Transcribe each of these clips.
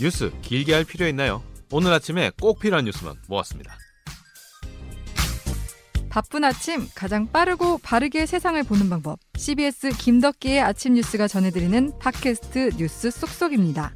뉴스 길게 할 필요 있나요? 오늘 아침에 꼭 필요한 뉴스만 모았습니다. 바쁜 아침 가장 빠르고 바르게 세상을 보는 방법. CBS 김덕기의 아침 뉴스가 전해드리는 팟캐스트 뉴스 쏙쏙입니다.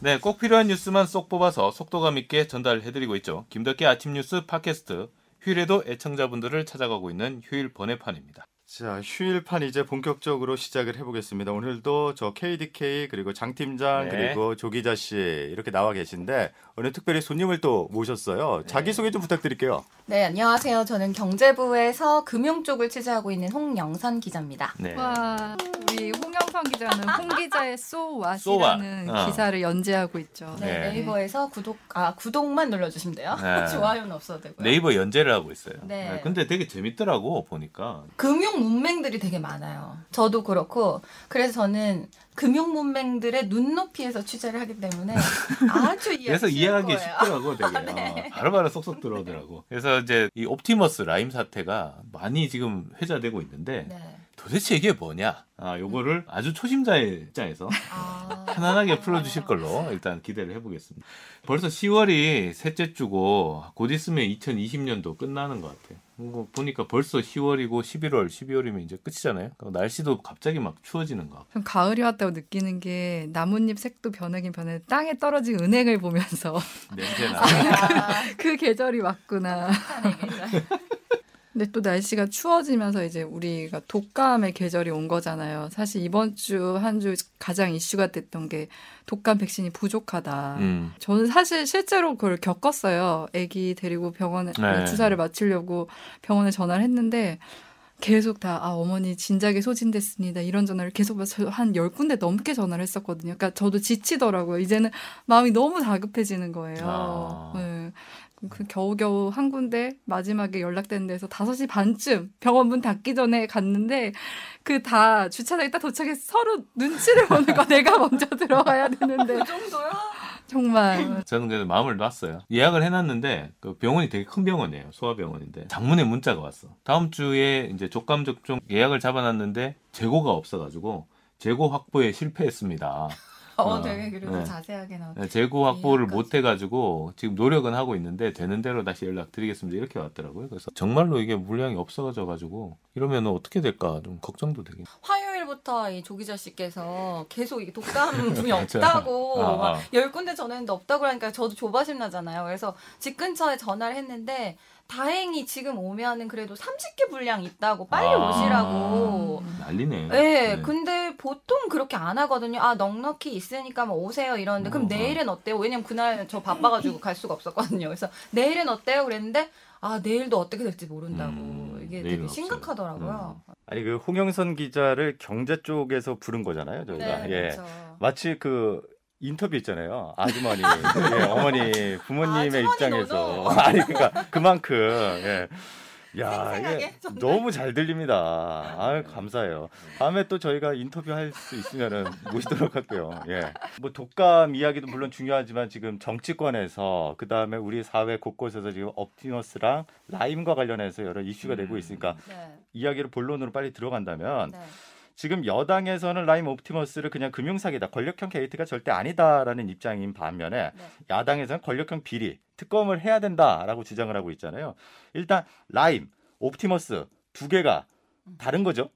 네, 꼭 필요한 뉴스만 쏙 뽑아서 속도감 있게 전달해드리고 있죠. 김덕기 아침 뉴스 팟캐스트 휴일에도 애청자분들을 찾아가고 있는 휴일 번외판입니다. 자, 휴일판 이제 본격적으로 시작을 해보겠습니다. 오늘도 저 KDK 그리고 장 팀장 네. 그리고 조 기자 씨 이렇게 나와 계신데 오늘 특별히 손님을 또 모셨어요. 자기 소개 좀 부탁드릴게요. 네, 안녕하세요. 저는 경제부에서 금융 쪽을 취재하고 있는 홍영선 기자입니다. 네. 와, 우리 홍영선 기자는 홍 기자의 쏘와. 쏘왓이라는 어. 기사를 연재하고 있죠. 네, 네. 네이버에서 구독 아 구독만 눌러주시면 돼요. 네. 좋아요는 없어도 되고요. 네이버 연재를 하고 있어요. 네. 근데 되게 재밌더라고 보니까. 금융 문맹들이 되게 많아요. 저도 그렇고 그래서 저는 금융 문맹들의 눈높이에서 취재를 하기 때문에 아주 이해하기 그래서 이해하기. 쉽더라고 되게. 네. 어, 바로바로 쏙쏙 들어오더라고. 그래서 이제 이 옵티머스 라임 사태가 많이 지금 회자되고 있는데 네. 도대체 이게 뭐냐? 아, 요거를 아주 초심자의 입장에서 아, 편안하게 풀어주실 걸로 일단 기대를 해보겠습니다. 벌써 10월이 셋째 주고 곧 있으면 2020년도 끝나는 것 같아요. 이거 보니까 벌써 10월이고 11월, 12월이면 이제 끝이잖아요. 그러니까 날씨도 갑자기 막 추워지는 것 같고. 좀 가을이 왔다고 느끼는 게 나뭇잎 색도 변하긴 변해 땅에 떨어진 은행을 보면서 냄새 나. 아, 그 계절이 왔구나. 근데 또 날씨가 추워지면서 이제 우리가 독감의 계절이 온 거잖아요. 사실 이번 주한주 가장 이슈가 됐던 게 독감 백신이 부족하다. 음. 저는 사실 실제로 그걸 겪었어요. 아기 데리고 병원에 네. 주사를 맞추려고 병원에 전화를 했는데 계속 다, 아, 어머니 진작에 소진됐습니다. 이런 전화를 계속 해서 한 열군데 넘게 전화를 했었거든요. 그러니까 저도 지치더라고요. 이제는 마음이 너무 다급해지는 거예요. 아. 네. 그 겨우겨우 한 군데 마지막에 연락된 데서 5시 반쯤 병원 문 닫기 전에 갔는데 그 다 주차장에 딱 도착해서 서로 눈치를 보는 거 내가 먼저 들어가야 되는데 그 정도요? 정말 저는 그래서 마음을 놨어요. 예약을 해놨는데 그 병원이 되게 큰 병원이에요. 소아병원인데 장문에 문자가 왔어. 다음 주에 이제 족감 접종 예약을 잡아놨는데 재고가 없어가지고 재고 확보에 실패했습니다. 어, 어, 되게 그래도 네. 자세하게 나와. 네, 재고 확보를. 못 해가지고 지금 노력은 하고 있는데 되는 대로 다시 연락드리겠습니다. 이렇게 왔더라고요. 그래서 정말로 이게 물량이 없어져 가지고 이러면 어떻게 될까 좀 걱정도 되긴. 화요일 부터 이 조기자 씨께서 계속 이게 독감 분이 맞아. 없다고 아, 아. 막열 군데 전화했는데 없다고 하니까 저도 조바심 나잖아요. 그래서 집 근처에 전화를 했는데 다행히 지금 오면은 그래도 30개 분량 있다고 빨리 아. 오시라고. 난리네. 네, 근데 보통 그렇게 안 하거든요. 아, 넉넉히 있으니까 뭐 오세요 이러는데 그럼 어. 내일은 어때요? 왜냐면 그날 저 바빠가지고 갈 수가 없었거든요. 그래서 내일은 어때요? 그랬는데 아, 내일도 어떻게 될지 모른다고. 음, 이게 되게. 심각하더라고요. 아니 그 홍영선 기자를 경제 쪽에서 부른 거잖아요, 저희가. 네, 예. 그렇죠. 마치 그 인터뷰 있잖아요. 아주머니, 예, 어머니, 부모님의 아주머니 입장에서 너도. 아니 그러니까 그만큼 예. 야, 이게. 너무 잘 들립니다. 아, 감사해요. 다음에 또 저희가 인터뷰할 수 있으면은 모시도록 할게요. 예. 뭐 독감 이야기도 물론 중요하지만 지금 정치권에서 그 다음에 우리 사회 곳곳에서 지금 옵티머스랑 라임과 관련해서 여러 이슈가 되고 있으니까 네. 이야기를 본론으로 빨리 들어간다면 네. 지금 여당에서는 라임 옵티머스를 그냥 금융사기다, 권력형 게이트가 절대 아니다라는 입장인 반면에 네. 야당에서는 권력형 비리, 특검을 해야 된다라고 주장을 하고 있잖아요. 일단 라임, 옵티머스 두 개가 다른 거죠.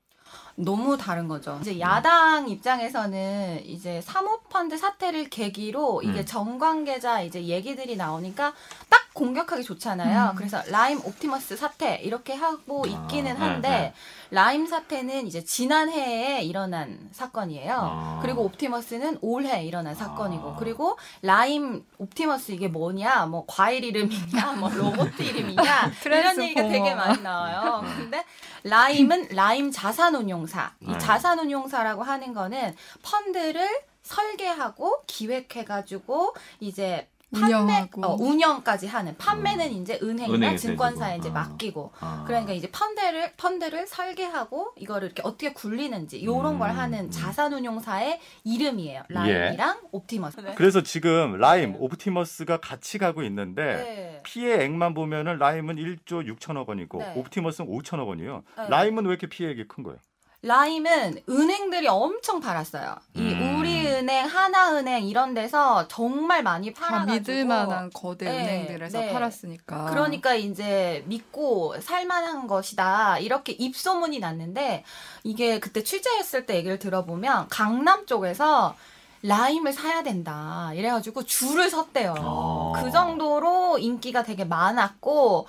너무 다른 거죠. 이제 야당 입장에서는 이제 사모펀드 사태를 계기로 이게 음. 정관계자 이제 얘기들이 나오니까 딱 공격하기 좋잖아요. 음. 그래서 라임 옵티머스 사태 이렇게 하고 있기는 아, 한데 네, 네. 라임 사태는 이제 지난해에 일어난 사건이에요. 아. 그리고 옵티머스는 올해 일어난 사건이고 아. 그리고 라임 옵티머스 이게 뭐냐 뭐 과일 이름이냐 뭐 로봇 이름이냐 이런 얘기가. 되게 많이 나와요. 근데 라임은 라임 자산운용사. 이 네. 자산운용사라고 하는 거는 펀드를 설계하고 기획해가지고 이제 판매, 운영하고. 어, 운영까지 하는 판매는 이제 은행이나 증권사에. 이제 아. 맡기고 아. 그러니까 이제 펀드를 펀드를 설계하고 이거를 이렇게 어떻게 굴리는지 요런 음. 걸 하는 자산운용사의 이름이에요. 라임이랑 옵티머스. 네. 그래서 지금 라임, 네. 옵티머스가 같이 가고 있는데 네. 피해 액만 보면은 라임은 1조 6천억 원이고 네. 옵티머스는 5천억 원이요. 네. 라임은 왜 이렇게 피해액이 큰 거예요? 라임은 은행들이 엄청 팔았어요. 이 음. 우리은행, 하나은행 이런 데서 정말 많이 다 팔아가지고 믿을 만한 거대 네, 은행들에서 네. 팔았으니까. 그러니까 이제 믿고 살만한 것이다 이렇게 입소문이 났는데 이게 그때 취재했을 때 얘기를 들어보면 강남 쪽에서 라임을 사야 된다 이래가지고 줄을 섰대요. 어. 그 정도로 인기가 되게 많았고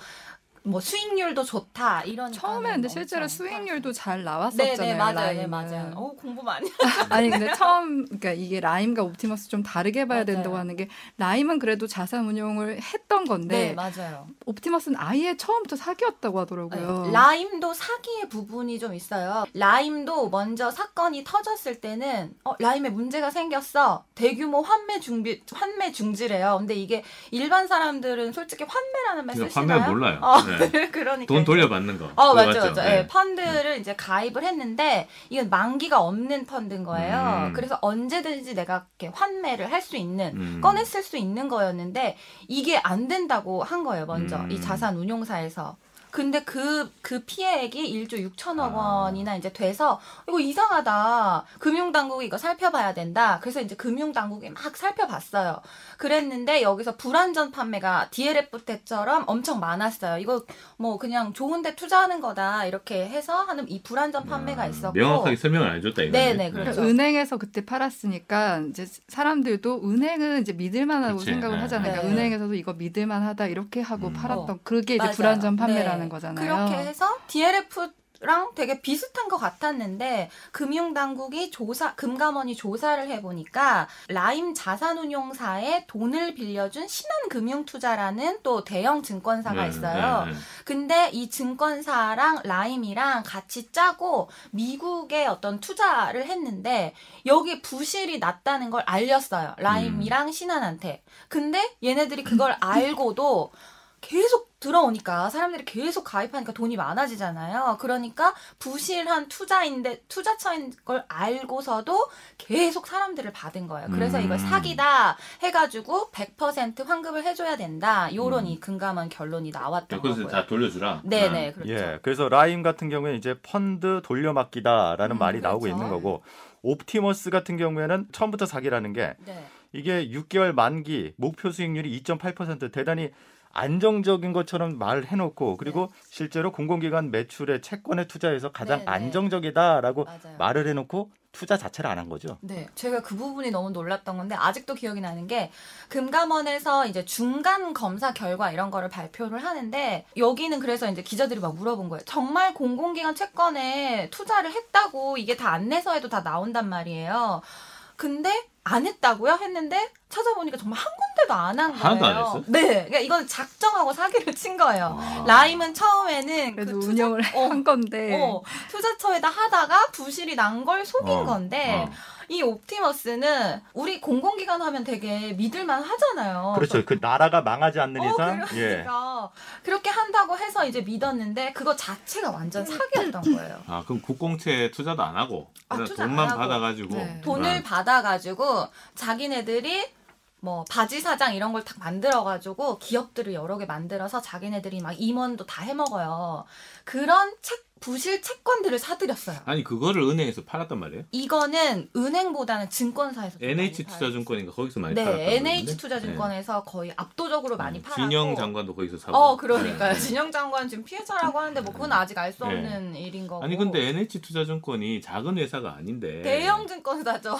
뭐 수익률도 좋다 이런 처음에 근데 실제로 수익률도 잘 나왔었잖아요. 네네 맞아요 네. 맞아요. 어 공부 많이 아니 근데 처음 그러니까 이게 라임과 옵티머스 좀 다르게 봐야 맞아요. 된다고 하는 게 라임은 그래도 자산 운용을 했던 건데 네 맞아요. 옵티머스는 아예 처음부터 사기였다고 하더라고요. 네, 라임도 사기의 부분이 좀 있어요. 라임도 먼저 사건이 터졌을 때는 어, 라임에 문제가 생겼어. 대규모 환매 중비 환매 중지래요. 근데 이게 일반 사람들은 솔직히 환매라는 말 쓰시나요? 판매 몰라요. 어, 네. 그러니까 돈 돌려받는 거. 어 맞죠 맞죠? 맞죠. 네. 예, 펀드를 이제 가입을 했는데 이건 만기가 없는 펀드인 거예요. 음. 그래서 언제든지 내가 이렇게 환매를 할 수 있는 음. 쓸수 있는 거였는데 이게 안 된다고 한 거예요 먼저 음. 이 자산 운용사에서. 근데 그, 그 피해액이 1조 6천억 아. 원이나 이제 돼서, 이거 이상하다. 금융당국이 이거 살펴봐야 된다. 그래서 이제 금융당국이 막 살펴봤어요. 그랬는데 여기서 불안전 판매가 DLF 때처럼 엄청 많았어요. 이거 뭐 그냥 좋은데 투자하는 거다. 이렇게 해서 하는 이 불안전 판매가 아, 있었고. 명확하게 설명을 안 해줬다 이거. 네네, 그렇죠. 그러니까 은행에서 그때 팔았으니까 이제 사람들도 은행은 이제 믿을만하고 그치. 생각을 네. 하잖아요. 그러니까 네. 은행에서도 이거 믿을만하다 이렇게 하고 음. 팔았던 그게 이제 맞아요. 불안전 판매라는 네. 거잖아요. 그렇게 해서 DLF 랑 되게 비슷한 것 같았는데 금융당국이 조사 금감원이 조사를 해보니까 라임 자산운용사에 돈을 빌려준 신한금융투자라는 또 대형 증권사가 네, 있어요. 네, 네. 근데 이 증권사랑 라임이랑 같이 짜고 미국에 어떤 투자를 했는데 여기 부실이 났다는 걸 알렸어요. 라임이랑 신한한테. 근데 얘네들이 그걸 알고도 계속 들어오니까 사람들이 계속 가입하니까 돈이 많아지잖아요. 그러니까 부실한 투자인데 투자처인 걸 알고서도 계속 사람들을 받은 거예요. 그래서 음. 이걸 사기다 해가지고 100% 환급을 해줘야 된다. 요런 음. 이 금감원 결론이 나왔던 그래서 거고요. 다 돌려주라. 네네 그렇죠. 예, 그래서 라임 같은 경우에 이제 펀드 돌려막기다라는 음, 말이 나오고 그렇죠. 있는 거고 옵티머스 같은 경우에는 처음부터 사기라는 게 네. 이게 6개월 만기 목표 수익률이 2.8% 대단히 안정적인 것처럼 말을 해놓고 그리고 실제로 공공기관 매출의 채권에 투자해서 가장 네, 네. 안정적이다라고 맞아요. 말을 해놓고 투자 자체를 안 한 거죠. 네, 제가 그 부분이 너무 놀랐던 건데 아직도 기억이 나는 게 금감원에서 이제 중간 검사 결과 이런 거를 발표를 하는데 여기는 그래서 이제 기자들이 막 물어본 거예요. 정말 공공기관 채권에 투자를 했다고 이게 다 안내서에도 다 나온단 말이에요. 근데 안 했다고요? 했는데 찾아보니까 정말 한 군데도 안 한 거예요. 하나도 안 했어? 네, 그러니까 이건 작정하고 사기를 친 거예요. 아. 라임은 처음에는 그래도 그 투자- 운영을 어, 한 건데 어, 투자처에다 하다가 부실이 난 걸 속인 어, 건데 어. 이 옵티머스는 우리 공공기관 하면 되게 믿을만 하잖아요. 그렇죠. 그 나라가 망하지 않는 어, 이상 예. 그러니까 그렇게 한다고 해서 이제 믿었는데 그거 자체가 완전 사기였던 거예요. 아 그럼 국공채 투자도 안 하고 아, 투자 안 돈만 하고. 받아가지고 네. 돈을 아, 받아가지고 자기네들이 뭐 바지 사장 이런 걸다 만들어가지고 기업들을 여러 개 만들어서 자기네들이 막 임원도 다 해먹어요. 그런 책 부실 채권들을 사들였어요. 아니 그거를 은행에서 팔았단 말이에요. 이거는 은행보다는 증권사에서 좀 NH 투자증권인가 거기서 많이 네, 팔았다고 NH 그러는데? 투자증권에서 거의 압도적으로 네. 많이 팔았고 진영 장관도 거기서 사고. 어, 그러니까요. 네. 진영 장관 지금 피해자라고 하는데 뭐 그건 아직 알수 네. 없는 일인 거고. 아니 근데 NH 투자증권이 작은 회사가 아닌데. 대형 증권사죠.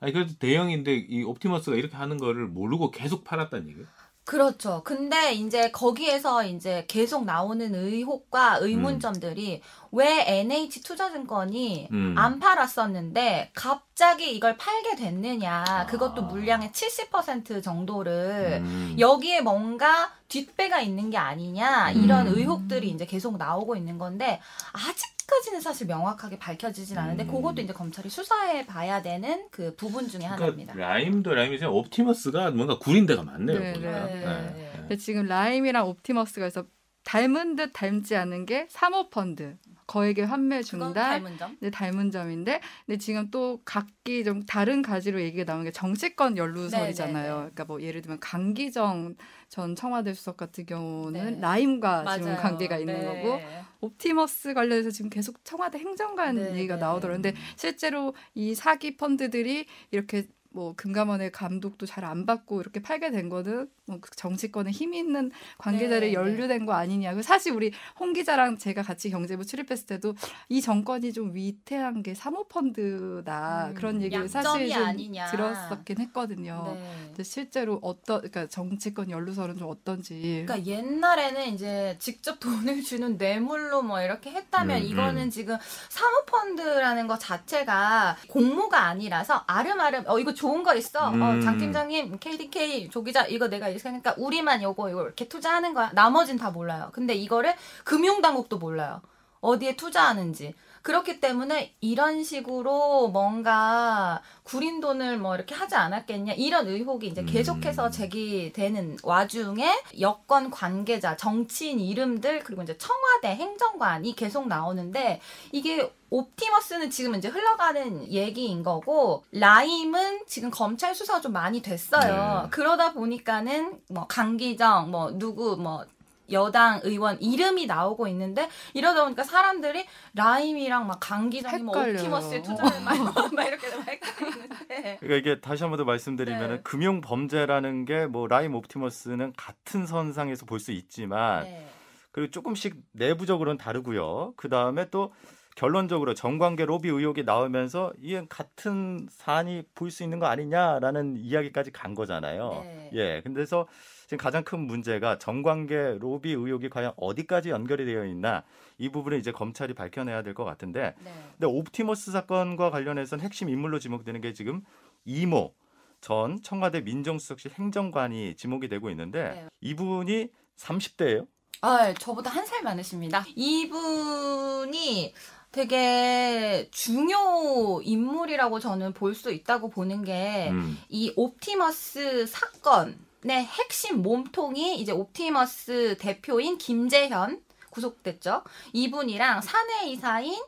아니 그래도 대형인데 이 옵티머스가 이렇게 하는 거를 모르고 계속 팔았다는 얘기예요. 그렇죠. 근데 이제 거기에서 이제 계속 나오는 의혹과 의문점들이 왜 NH 투자증권이 음. 안 팔았었는데 갑자기 이걸 팔게 됐느냐. 그것도 아. 물량의 70% 정도를 음. 여기에 뭔가 뒷배가 있는 게 아니냐 이런 음. 의혹들이 이제 계속 나오고 있는 건데 아직까지는 사실 명확하게 밝혀지진 않은데 음. 그것도 이제 검찰이 수사해 봐야 되는 그 부분 중에 하나입니다. 그러니까 라임도 라임이지만 옵티머스가 뭔가 구린 데가 많네요. 네, 보니까. 네. 네. 근데 지금 라임이랑 옵티머스가 해서 닮은 듯 닮지 않은 게 사모펀드. 거액의 환매 중단, 닮은 점. 네, 닮은 점인데, 근데 지금 또 각기 좀 다른 가지로 얘기가 나오는 게 정치권 연루설이잖아요. 네, 네, 네. 그러니까 뭐 예를 들면 강기정 전 청와대 수석 같은 경우는 네. 라임과 지금 맞아요. 관계가 있는 네. 거고, 옵티머스 관련해서 지금 계속 청와대 행정관 네, 얘기가 네. 나오더라고요. 근데 실제로 이 사기 펀드들이 이렇게 뭐 금감원의 감독도 잘 안 받고 이렇게 팔게 된 거는 뭐그 정치권에 힘 있는 관계자를 네, 네. 연루된 거 아니냐. 그 사실 우리 홍 기자랑 제가 같이 경제부 출입했을 때도 이 정권이 좀 위태한 게 사모펀드다 음, 그런 얘기를 사실 좀 아니냐. 들었었긴 했거든요. 네. 근데 실제로 어떤 그러니까 정치권 연루설은 좀 어떤지. 그러니까 옛날에는 이제 직접 돈을 주는 뇌물로 뭐 이렇게 했다면 음, 이거는 음. 지금 사모펀드라는 것 자체가 공모가 아니라서 아름아름 어 이거 좋은 거 있어. 음. 어, 장 팀장님 KDK 조기자 이거 내가 이렇게 하니까 우리만 요거 이거 이렇게 투자하는 거야. 나머진 다 몰라요. 근데 이거를 금융당국도 몰라요. 어디에 투자하는지 그렇기 때문에 이런 식으로 뭔가 구린 돈을 뭐 이렇게 하지 않았겠냐 이런 의혹이 이제 음. 계속해서 제기되는 와중에 여권 관계자, 정치인 이름들 그리고 이제 청와대 행정관이 계속 나오는데 이게 옵티머스는 지금 이제 흘러가는 얘기인 거고 라임은 지금 검찰 수사가 좀 많이 됐어요. 네. 그러다 보니까는 뭐 강기정 뭐 누구 뭐 여당 의원 이름이 나오고 있는데 이러다 보니까 사람들이 라임이랑 막 강기정이 뭐. 옵티머스에 투자를 많이 막 이렇게 막 헷갈리는데 그러니까 이게 다시 한 번 더 말씀드리면 네. 은 금융 범죄라는 게 뭐 라임 옵티머스는 같은 선상에서 볼 수 있지만 네. 그리고 조금씩 내부적으로는 다르고요. 그 다음에 또 결론적으로 정관계 로비 의혹이 나오면서 이게 같은 사안이 보일 수 있는 거 아니냐라는 이야기까지 간 거잖아요. 네. 예. 근데서 지금 가장 큰 문제가 정관계 로비 의혹이 과연 어디까지 연결이 되어 있나 이 부분을 이제 검찰이 밝혀내야 될 것 같은데 네. 근데 옵티머스 사건과 관련해서는 핵심 인물로 지목되는 게 지금 이모 전 청와대 민정수석실 행정관이 지목이 되고 있는데 네. 이분이 30대예요. 아, 저보다 한 살 많으십니다. 이분이 되게 중요 인물이라고 저는 볼 수 있다고 보는 게 음. 이 옵티머스 사건 의 핵심 몸통이 이제 옵티머스 대표인 김재현 구속됐죠. 이분이랑 사내 이사인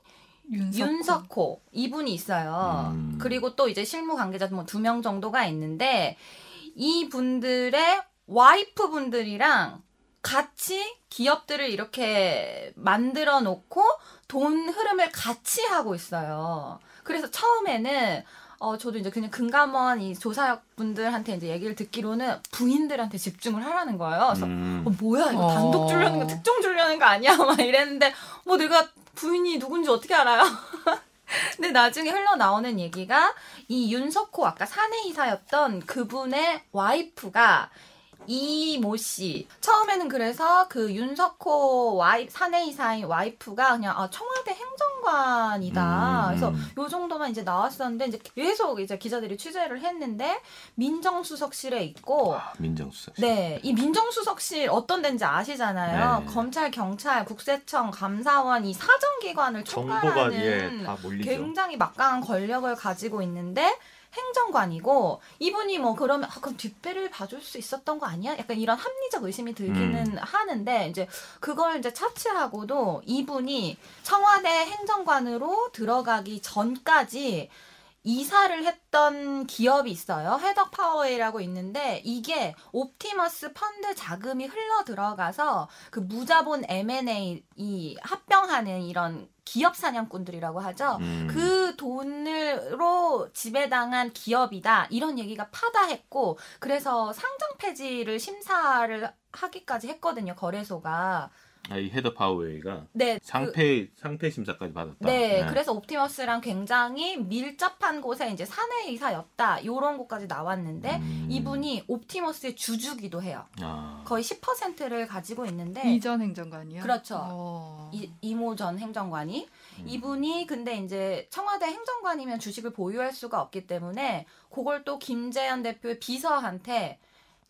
윤석호. 윤석호 이분이 있어요. 음. 그리고 또 이제 실무 관계자 뭐 두 명 정도가 있는데 이 분들의 와이프 분들이랑 같이 기업들을 이렇게 만들어 놓고 돈 흐름을 같이 하고 있어요. 그래서 처음에는 어 저도 이제 그냥 금감원 이 조사분들한테 이제 얘기를 듣기로는 부인들한테 집중을 하라는 거예요. 그래서 음. 어, 뭐야 이거 어. 단독 주려는 거 특종 주려는 거 아니야 막 이랬는데 뭐 내가 부인이 누군지 어떻게 알아요? 근데 나중에 흘러나오는 얘기가 이 윤석호 아까 사내 이사였던 그분의 와이프가 이모 씨 처음에는 그래서 그 윤석호 와이 사내이사인 와이프가 그냥 아 청와대 행정관이다 음. 그래서 요 정도만 이제 나왔었는데 이제 계속 이제 기자들이 취재를 했는데 민정수석실에 있고 아, 민정수석. 네, 이 민정수석실 어떤 데인지 아시잖아요. 네. 검찰, 경찰, 국세청, 감사원 이 사정기관을 정보가 총괄하는 예, 다 몰리죠. 굉장히 막강한 권력을 가지고 있는데 행정관이고 이분이 뭐 그러면 아, 그럼 뒷배를 봐줄 수 있었던 거 아니야? 약간 이런 합리적 의심이 들기는 하는데 이제 그걸 이제 차치하고도 이분이 청와대 행정관으로 들어가기 전까지 이사를 했던 기업이 있어요. 해덕 파워웨이라고 있는데 이게 옵티머스 펀드 자금이 흘러 들어가서 그 무자본 M&A 이 합병하는 이런 기업 사냥꾼들이라고 하죠. 음. 그 돈으로 지배당한 기업이다 이런 얘기가 파다했고 그래서 상장 폐지를 심사를 하기까지 했거든요 거래소가 아, 이 해덕 파워웨이가 네 그- 상패 상패 심사까지 받았다. 네, 그래서 옵티머스랑 굉장히 밀접한 곳에 이제 사내 이사였다 요런 것까지 나왔는데 음. 이분이 옵티머스의 주주기도 해요 아. 거의 10%를 가지고 있는데 이전 행정관이요. 그렇죠. 어. 이, 이모 전 행정관이 음. 이분이 근데 이제 청와대 행정관이면 주식을 보유할 수가 없기 때문에 그걸 또 김재현 대표의 비서한테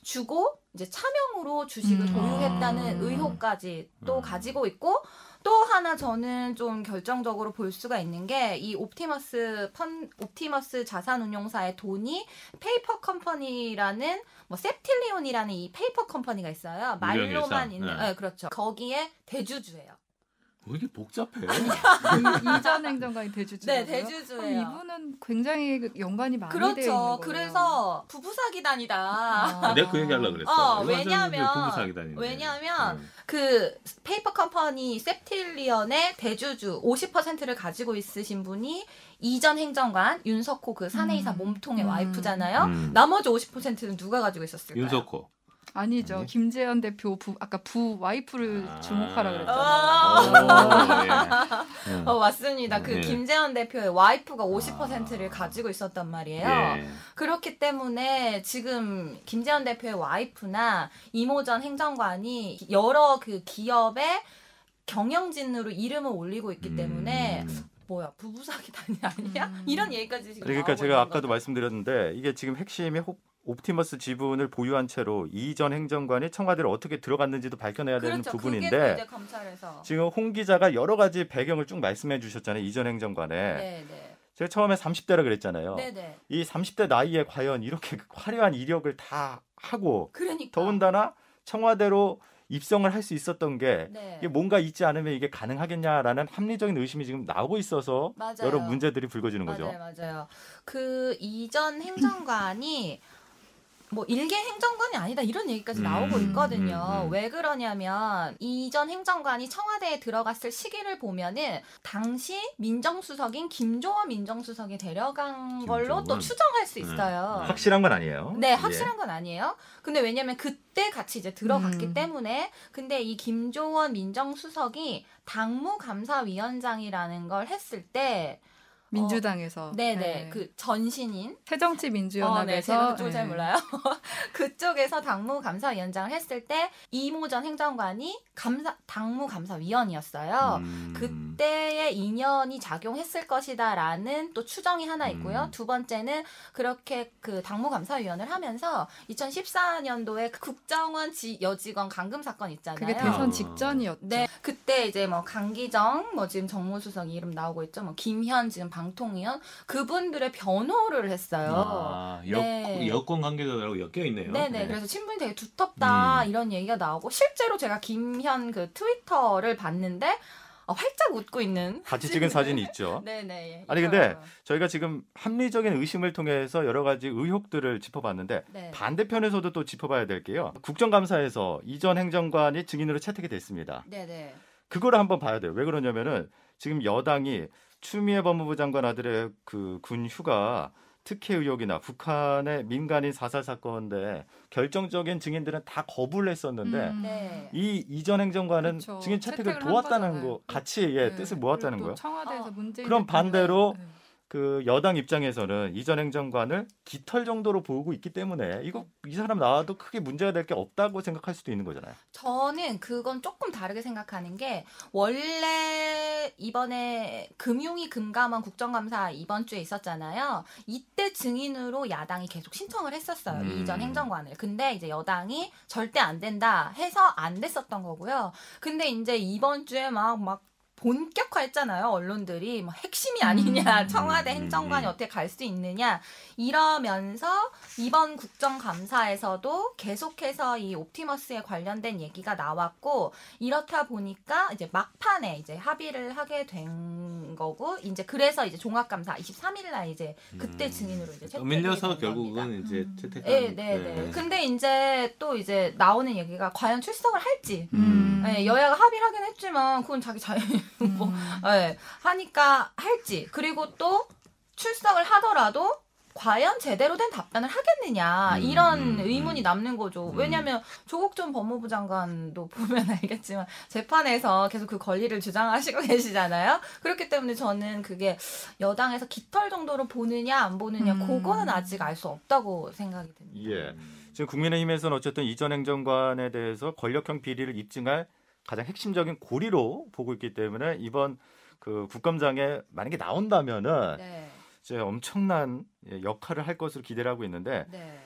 주고 이제 차명으로 주식을 음. 보유했다는 아. 의혹까지 또 음. 가지고 있고 또 하나 저는 좀 결정적으로 볼 수가 있는 게 이 옵티머스 펀 옵티머스 자산운용사의 돈이 페이퍼 컴퍼니라는 뭐 셉틸리언이라는 이 페이퍼 컴퍼니가 있어요. 말로만. 있는 네. 네, 그렇죠. 거기에 대주주예요. 왜 이렇게 복잡해? 이- 이전 행정관이 대주주. 네, 대주주예요. 이분은 굉장히 그 연관이 많이 되어 있는 그렇죠. 거예요. 그래서 부부 사기 단이다. 아. 내가 그 얘기 하려고 그랬어. 어, 왜냐면- 부부 사기단인데. 왜냐면 음. 그 페이퍼 컴퍼니 셉틸리언의 대주주 50%를 가지고 있으신 분이 이전 행정관 윤석호 그 사내이사 음. 몸통의 음. 와이프잖아요. 음. 나머지 50%는 누가 가지고 있었을까요? 윤석호. 아니죠. 아니? 김재현 대표 부 아까 부 와이프를 아. 주목하라 아. 그랬잖아요. 음. 어, 맞습니다. 그 예. 김재현 대표의 와이프가 50%를 아. 가지고 있었단 말이에요. 예. 그렇기 때문에 지금 김재현 대표의 와이프나 이모전 행정관이 여러 그 기업의 경영진으로 이름을 올리고 있기 때문에 음. 뭐야 부부 사기단이 아니야? 음. 이런 얘기까지 지금 그러니까 제가 아까도 거죠. 말씀드렸는데 이게 지금 핵심이 호- 옵티머스 지분을 보유한 채로 이전 행정관이 청와대를 어떻게 들어갔는지도 밝혀내야 되는 그렇죠. 부분인데 지금 홍 기자가 여러 가지 배경을 쭉 말씀해 주셨잖아요. 이전 행정관에. 네, 네. 제가 처음에 30대라 그랬잖아요. 네, 네. 이 30대 나이에 과연 이렇게 화려한 이력을 다 하고 그러니까 더군다나 청와대로 입성을 할 수 있었던 게 네. 뭔가 있지 않으면 이게 가능하겠냐라는 합리적인 의심이 지금 나오고 있어서 맞아요. 여러 문제들이 불거지는 거죠. 맞아요, 맞아요. 그 이전 행정관이 뭐 일개 행정관이 아니다 이런 얘기까지 음, 나오고 있거든요. 음, 음. 왜 그러냐면 이전 행정관이 청와대에 들어갔을 시기를 보면은 당시 민정수석인 김조원 민정수석이 데려간 걸로 또 김조원. 추정할 수 네, 있어요. 네. 확실한 건 아니에요. 네, 예. 확실한 건 아니에요. 근데 왜냐면 그때 같이 이제 들어갔기 음. 때문에 근데 이 김조원 민정수석이 당무감사위원장이라는 걸 했을 때 민주당에서. 네네 네. 그 전신인 새정치 어, 네, 민주연합에서 제가 그쪽을 잘 네. 몰라요. 그쪽에서 당무 감사위원장을 했을 때 이모 전 행정관이 감사 당무 감사위원이었어요. 음. 그때의 인연이 작용했을 것이다라는 또 추정이 하나 있고요. 음. 두 번째는 그렇게 그 당무 감사위원을 하면서 2014년도에 그 국정원 지, 여직원 감금 사건 있잖아요. 그게 대선 직전이었죠. 네, 그때 이제 뭐 강기정, 뭐 지금 정무수석 이름 나오고 있죠. 뭐 김현 지금 방 통위원 그분들의 변호를 했어요. 아, 여, 네. 여권 관계자들하고 엮여 있네요. 네네. 그래서 친분이 되게 두텁다 음. 이런 얘기가 나오고 실제로 제가 김현 그 트위터를 봤는데 어, 활짝 웃고 있는 같이 찍은 사진이 있죠. 네네. 아니, 근데. 저희가 지금 합리적인 의심을 통해서 여러 가지 의혹들을 짚어봤는데 네. 반대편에서도 또 짚어봐야 될 게요. 국정감사에서 이전 행정관이 증인으로 채택이 됐습니다. 네네. 그거를 한번 봐야 돼요. 왜 그러냐면은 지금 여당이 추미애 법무부 장관 아들의 그 군 휴가 특혜 의혹이나 북한의 민간인 사살 사건인데 결정적인 증인들은 다 거부를 했었는데 음. 네. 이 이전 행정관은 그쵸. 증인 채택을 도왔다는. 거 같이 예, 네. 뜻을 모았다는 거예요. 또 청와대에서 어. 문재인 그럼 반대로 네. 그 여당 입장에서는 이전 행정관을 깃털 정도로 보고 있기 때문에 이거 이 사람 나와도 크게 문제가 될 게 없다고 생각할 수도 있는 거잖아요. 저는 그건 조금 다르게 생각하는 게 원래 이번에 금융위 금감원 국정감사 이번 주에 있었잖아요. 이때 증인으로 야당이 계속 신청을 했었어요. 음. 이전 행정관을. 근데 이제 여당이 절대 안 된다 해서 안 됐었던 거고요. 근데 이제 이번 주에 막막 본격화했잖아요 언론들이 뭐 핵심이 아니냐 음. 청와대 음, 행정관이 음. 어떻게 갈 수 있느냐 이러면서 이번 국정감사에서도 계속해서 이 옵티머스에 관련된 얘기가 나왔고 이렇다 보니까 이제 막판에 이제 합의를 하게 된 거고 이제 그래서 이제 종합감사 23일 날 이제 그때 음. 증인으로 이제 채택이 밀려서. 결국은 이제 음. 채택한. 네, 네, 네. 근데 이제 또 이제 나오는 얘기가 과연 출석을 할지. 음. 네, 여야가 합의를 하긴 했지만 그건 자기 자유 뭐 음. 네, 하니까 할지 그리고 또 출석을 하더라도 과연 제대로 된 답변을 하겠느냐 음, 이런 음, 의문이 음. 남는 거죠. 음. 왜냐하면 조국 전 법무부 장관도 보면 알겠지만 재판에서 계속 그 권리를 주장하시고 계시잖아요. 그렇기 때문에 저는 그게 여당에서 깃털 정도로 보느냐 안 보느냐 음. 그거는 아직 알 수 없다고 생각이 듭니다. 예. 지금 국민의힘에서는 어쨌든 이전 행정관에 대해서 권력형 비리를 입증할 가장 핵심적인 고리로 보고 있기 때문에 이번 그 국감장에 만약에 나온다면은 네, 이제 엄청난 예, 역할을 할 것으로 기대를 하고 있는데 네,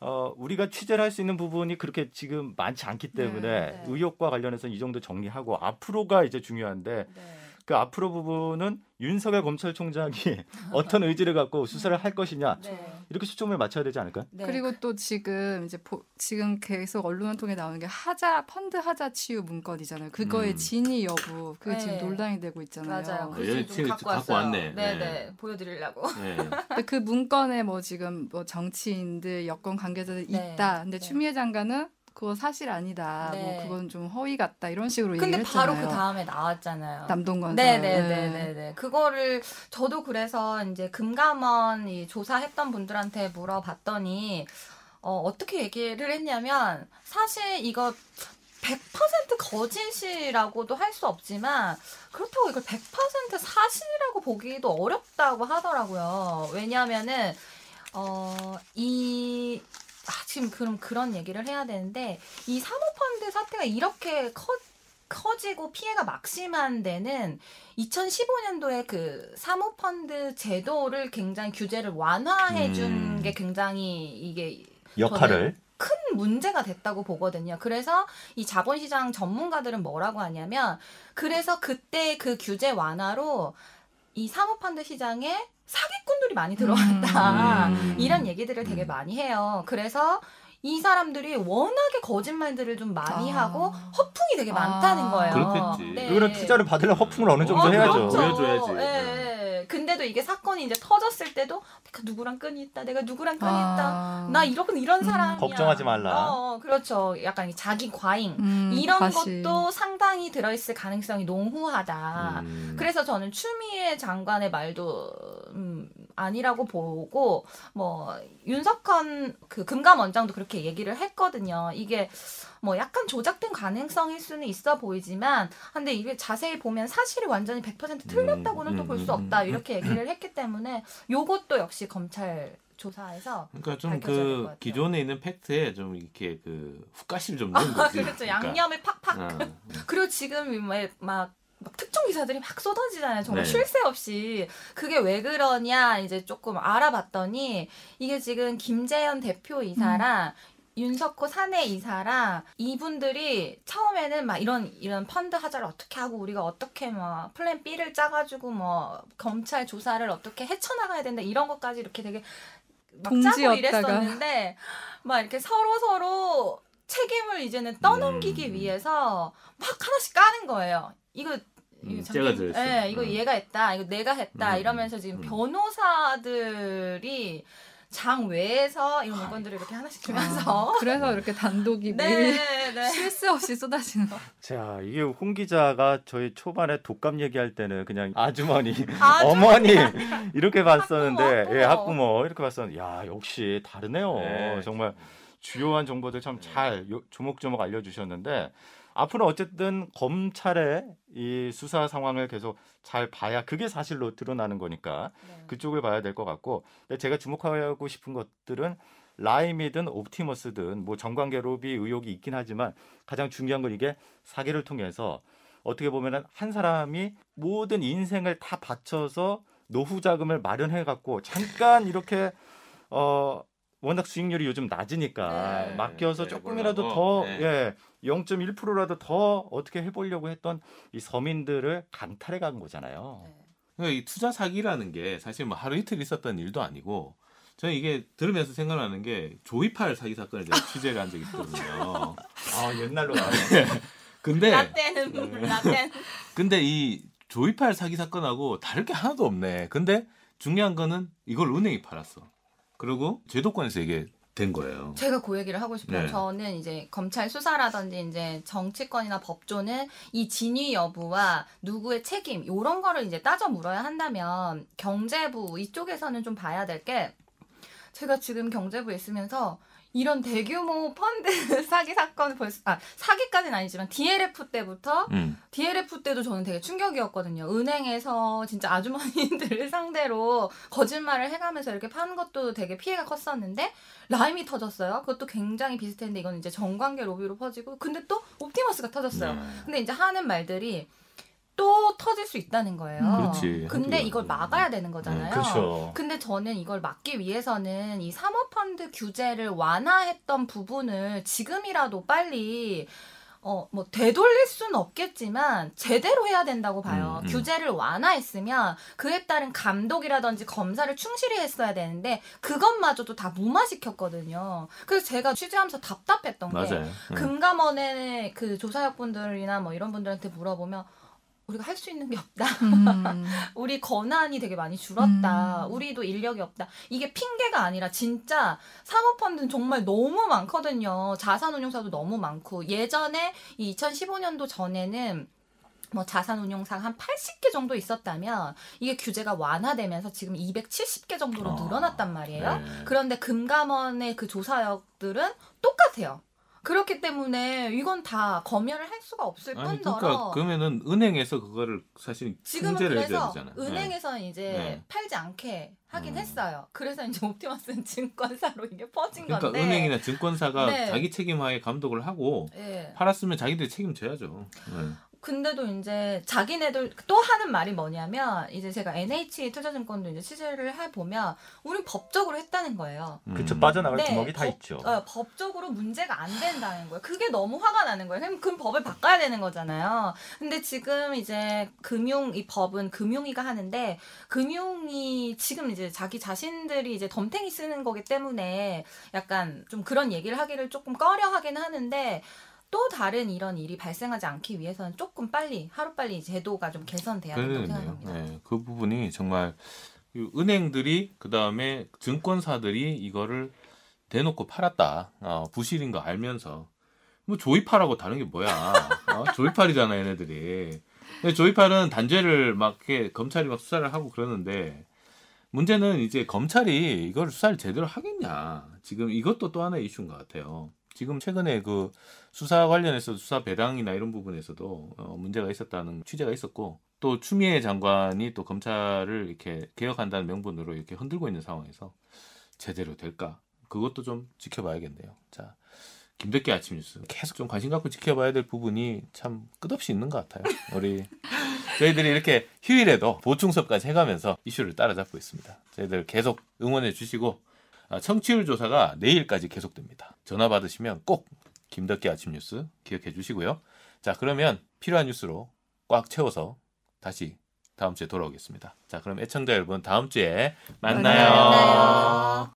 어, 우리가 취재를 할 수 있는 부분이 그렇게 지금 많지 않기 때문에 네, 네. 의혹과 관련해서 이 정도 정리하고 앞으로가 이제 중요한데 네. 그 앞으로 부분은 윤석열 검찰총장이 어떤 의지를 갖고 수사를 할 것이냐 네. 이렇게 초점을 맞춰야 되지 않을까요? 네. 그리고 또 지금 이제 보- 지금 계속 언론을 통해 나오는 게 하자 펀드 하자 치유 문건이잖아요. 그거의 음. 진위 여부 그게 네. 지금 논란이 되고 있잖아요. 맞아요. 좀 지금 갖고 갖고 왔어요. 왔네. 네, 네. 네. 보여드리려고. 네. 그 문건에 뭐 지금 뭐 정치인들 여권 관계자들 네. 있다. 근데 네. 추미애 장관은 그거 사실 아니다. 네. 뭐 그건 좀 허위 같다. 이런 식으로 근데 얘기를 바로 했잖아요. 그 다음에 나왔잖아요. 남동건 네 네 네 네 네. 그거를 저도 그래서 이제 금감원 이 조사했던 분들한테 물어봤더니 어, 어떻게 얘기를 했냐면 사실 이거 100% 거짓이라고도 할 수 없지만 그렇다고 이걸 100% 사실이라고 보기도 어렵다고 하더라고요. 왜냐하면은 어, 이 아, 지금 그럼 그런 얘기를 해야 되는데 이 사모펀드 사태가 이렇게 커 커지고 피해가 막심한 데는 2015년도에 그 사모펀드 제도를 굉장히 규제를 완화해 준 음. 게 굉장히 이게 역할을 큰 문제가 됐다고 보거든요. 그래서 이 자본시장 전문가들은 뭐라고 하냐면 그래서 그때 그 규제 완화로 이 사모펀드 시장에 사기꾼들이 많이 들어왔다. 음. 이런 얘기들을 되게 음. 많이 해요. 그래서 이 사람들이 워낙에 거짓말들을 좀 많이 아. 하고 허풍이 되게 많다는 아. 거예요. 그렇겠지. 네. 이거는 투자를 받으려면 허풍을 어느 정도 어, 해야죠. 그렇죠. 보여줘야지. 예, 예. 근데도 이게 사건이 이제 터졌을 때도 내가 누구랑 끈이 있다. 내가 누구랑 끈이 있다. 아. 나 이런 이런 음. 사람이야. 걱정하지 말라. 어, 어, 그렇죠. 약간 이 자기 과잉 음, 이런 과실. 것도 상당히 들어 있을 가능성이 농후하다. 음. 그래서 저는 추미애 장관의 말도 음, 아니라고 보고 뭐 윤석헌 그 금감원장도 그렇게 얘기를 했거든요. 이게 뭐 약간 조작된 가능성일 수는 있어 보이지만 근데 이게 자세히 보면 사실이 완전히 100% 틀렸다고는 음, 또볼 음, 수 없다 음, 이렇게 얘기를 했기 때문에 요것도 역시 검찰 조사에서 그러니까 좀 그. 기존에 있는 팩트에 좀 이렇게 그 훅가시를 좀 넣은 거지. 그렇죠 양념을 팍팍 어. 그리고 지금 막, 막, 막 특종 기사들이 막 쏟아지잖아요. 정말 네. 쉴새 없이. 그게 왜 그러냐 이제 조금 알아봤더니 이게 지금 김재현 대표 이사랑 윤석호 사내 이사랑 이분들이 처음에는 막 이런 이런 펀드 하자를 어떻게 하고 우리가 어떻게 뭐 플랜 B를 짜가지고 뭐 검찰 조사를 어떻게 헤쳐나가야 된다 이런 것까지 이렇게 되게 막 짜고. 이랬었는데 막 이렇게 서로 서로 책임을 이제는 떠넘기기 음. 위해서 막 하나씩 까는 거예요. 이거 음, 제가 들었어. 예, 이거 음. 얘가 했다. 이거 내가 했다. 음, 이러면서 지금 음. 변호사들이 장 외에서 이런 물건들을 이렇게 하나씩 주면서 아, 그래서 이렇게 단독이 네, 매일 네. 쉴새 없이 쏟아지는 거. 자, 이게 홍 기자가 저희 초반에 독감 얘기할 때는 그냥 아주머니, 아주 어머니 이렇게 봤었는데, 학부모, 예, 학부모. 학부모 이렇게 봤었는데, 야 역시 다르네요. 네. 정말 주요한 정보들 참 잘 조목조목 알려주셨는데 앞으로 어쨌든 검찰의 이 수사 상황을 계속 잘 봐야 그게 사실로 드러나는 거니까 네. 그쪽을 봐야 될 것 같고 근데 제가 주목하고 싶은 것들은 라임이든 옵티머스든 뭐 정관계 로비 의혹이 있긴 하지만 가장 중요한 건 이게 사기를 통해서 어떻게 보면은 한 사람이 모든 인생을 다 바쳐서 노후 자금을 마련해 갖고 잠깐 이렇게 어 워낙 수익률이 요즘 낮으니까 네. 맡겨서 네, 조금이라도 해보려고. 더 네. 예, 0.1%라도 더 어떻게 해보려고 했던 이 서민들을 강탈해 간 거잖아요. 네. 그러니까 이 투자 사기라는 게 사실 뭐 하루 이틀 있었던 일도 아니고 저는 이게 들으면서 생각나는 게 조이팔 사기 사건을 제가 취재를 한 적이 있거든요. 아 옛날로 나네. 근데 라떼는 네. 라떼는 근데 이 조이팔 사기 사건하고 다를 게 하나도 없네. 근데 중요한 거는 이걸 은행이 팔았어. 그리고 제도권에서 이게 된 거예요. 제가 그 얘기를 하고 싶어요. 네. 저는 이제 검찰 수사라든지 이제 정치권이나 법조는 이 진위 여부와 누구의 책임 이런 거를 이제 따져 물어야 한다면 경제부 이쪽에서는 좀 봐야 될 게 제가 지금 경제부에 있으면서 이런 대규모 펀드 사기 사건 벌써 아 사기까지는 아니지만 DLF 때부터 음. DLF 때도 저는 되게 충격이었거든요. 은행에서 진짜 아주머니들을 상대로 거짓말을 해가면서 이렇게 파는 것도 되게 피해가 컸었는데 라임이 터졌어요. 그것도 굉장히 비슷했는데 이건 이제 정관계 로비로 퍼지고 근데 또 옵티머스가 터졌어요. 네. 근데 이제 하는 말들이 또 터질 수 있다는 거예요. 음, 그렇지. 근데. 이걸 막아야 되는 거잖아요. 그렇죠. 근데 저는 이걸 막기 위해서는 이 사모펀드 규제를 완화했던 부분을 지금이라도 빨리 어, 뭐, 되돌릴 수는 없겠지만, 제대로 해야 된다고 봐요. 음, 음. 규제를 완화했으면, 그에 따른 감독이라든지 검사를 충실히 했어야 되는데, 그것마저도 다 무마시켰거든요. 그래서 제가 취재하면서 답답했던 게, 맞아요. 음. 금감원의 그 조사역분들이나 뭐 이런 분들한테 물어보면, 우리가 할 수 있는 게 없다. 음. 우리 권한이 되게 많이 줄었다. 음. 우리도 인력이 없다. 이게 핑계가 아니라 진짜 사모펀드는 정말 너무 많거든요. 자산운용사도 너무 많고 예전에 이 2015년도 전에는 뭐 자산운용사 한 80개 정도 있었다면 이게 규제가 완화되면서 지금 270개 정도로 어. 늘어났단 말이에요. 네. 그런데 금감원의 그 조사역들은 똑같아요. 그렇기 때문에 이건 다 검열을 할 수가 없을 아니 뿐더러 그러니까 그러면은 은행에서 그거를 사실 지금은 통제를 해줘야 그래서 되잖아요. 은행에서는 이제 네. 팔지 않게 하긴 음. 했어요. 그래서 이제 옵티머스는 증권사로 이게 퍼진 그러니까 건데. 은행이나 증권사가 네. 자기 책임하에 감독을 하고 예. 팔았으면 자기들이 책임져야죠. 네. 근데도 이제 자기네들 또 하는 말이 뭐냐면 이제 제가 NH 투자증권도 이제 취재를 해 보면 우린 법적으로 했다는 거예요. 음. 그쵸 빠져나갈 네, 구멍이 다 법- 있죠. 어, 법적으로 문제가 안 된다는 거예요. 그게 너무 화가 나는 거예요. 그럼 그 법을 바꿔야 되는 거잖아요. 근데 지금 이제 금융 이 법은 금융위가 하는데 금융이 지금 이제 자기 자신들이 이제 덤탱이 쓰는 거기 때문에 약간 좀 그런 얘기를 하기를 조금 꺼려 하긴 하는데 또 다른 이런 일이 발생하지 않기 위해서는 조금 빨리 하루빨리 제도가 좀 개선돼야 된다고 그러네요. 생각합니다. 네, 그 부분이 정말 이 은행들이 그 다음에 증권사들이 이거를 대놓고 팔았다. 어, 부실인 거 알면서 뭐 조이팔하고 다른 게 뭐야? 어? 조이팔이잖아, 얘네들이. 근데 조이팔은 단죄를 막 이렇게 검찰이 막 수사를 하고 그러는데 문제는 이제 검찰이 이걸 수사를 제대로 하겠냐. 지금 이것도 또 하나의 이슈인 것 같아요. 지금 최근에 그 수사 관련해서 수사 배당이나 이런 부분에서도 어, 문제가 있었다는 취재가 있었고 또 추미애 장관이 또 검찰을 이렇게 개혁한다는 명분으로 이렇게 흔들고 있는 상황에서 제대로 될까? 그것도 좀 지켜봐야겠네요. 자, 김덕기 아침 뉴스 계속 좀 관심 갖고 지켜봐야 될 부분이 참 끝없이 있는 것 같아요. 우리 저희들이 이렇게 휴일에도 보충석까지 해가면서 이슈를 따라잡고 있습니다. 저희들 계속 응원해 주시고 아, 청취율 조사가 내일까지 계속됩니다. 전화 받으시면 꼭 김덕기 아침 뉴스 기억해 주시고요. 자, 그러면 필요한 뉴스로 꽉 채워서 다시 다음 주에 돌아오겠습니다. 자, 그럼 애청자 여러분 다음 주에 만나요. 만나요. 만나요.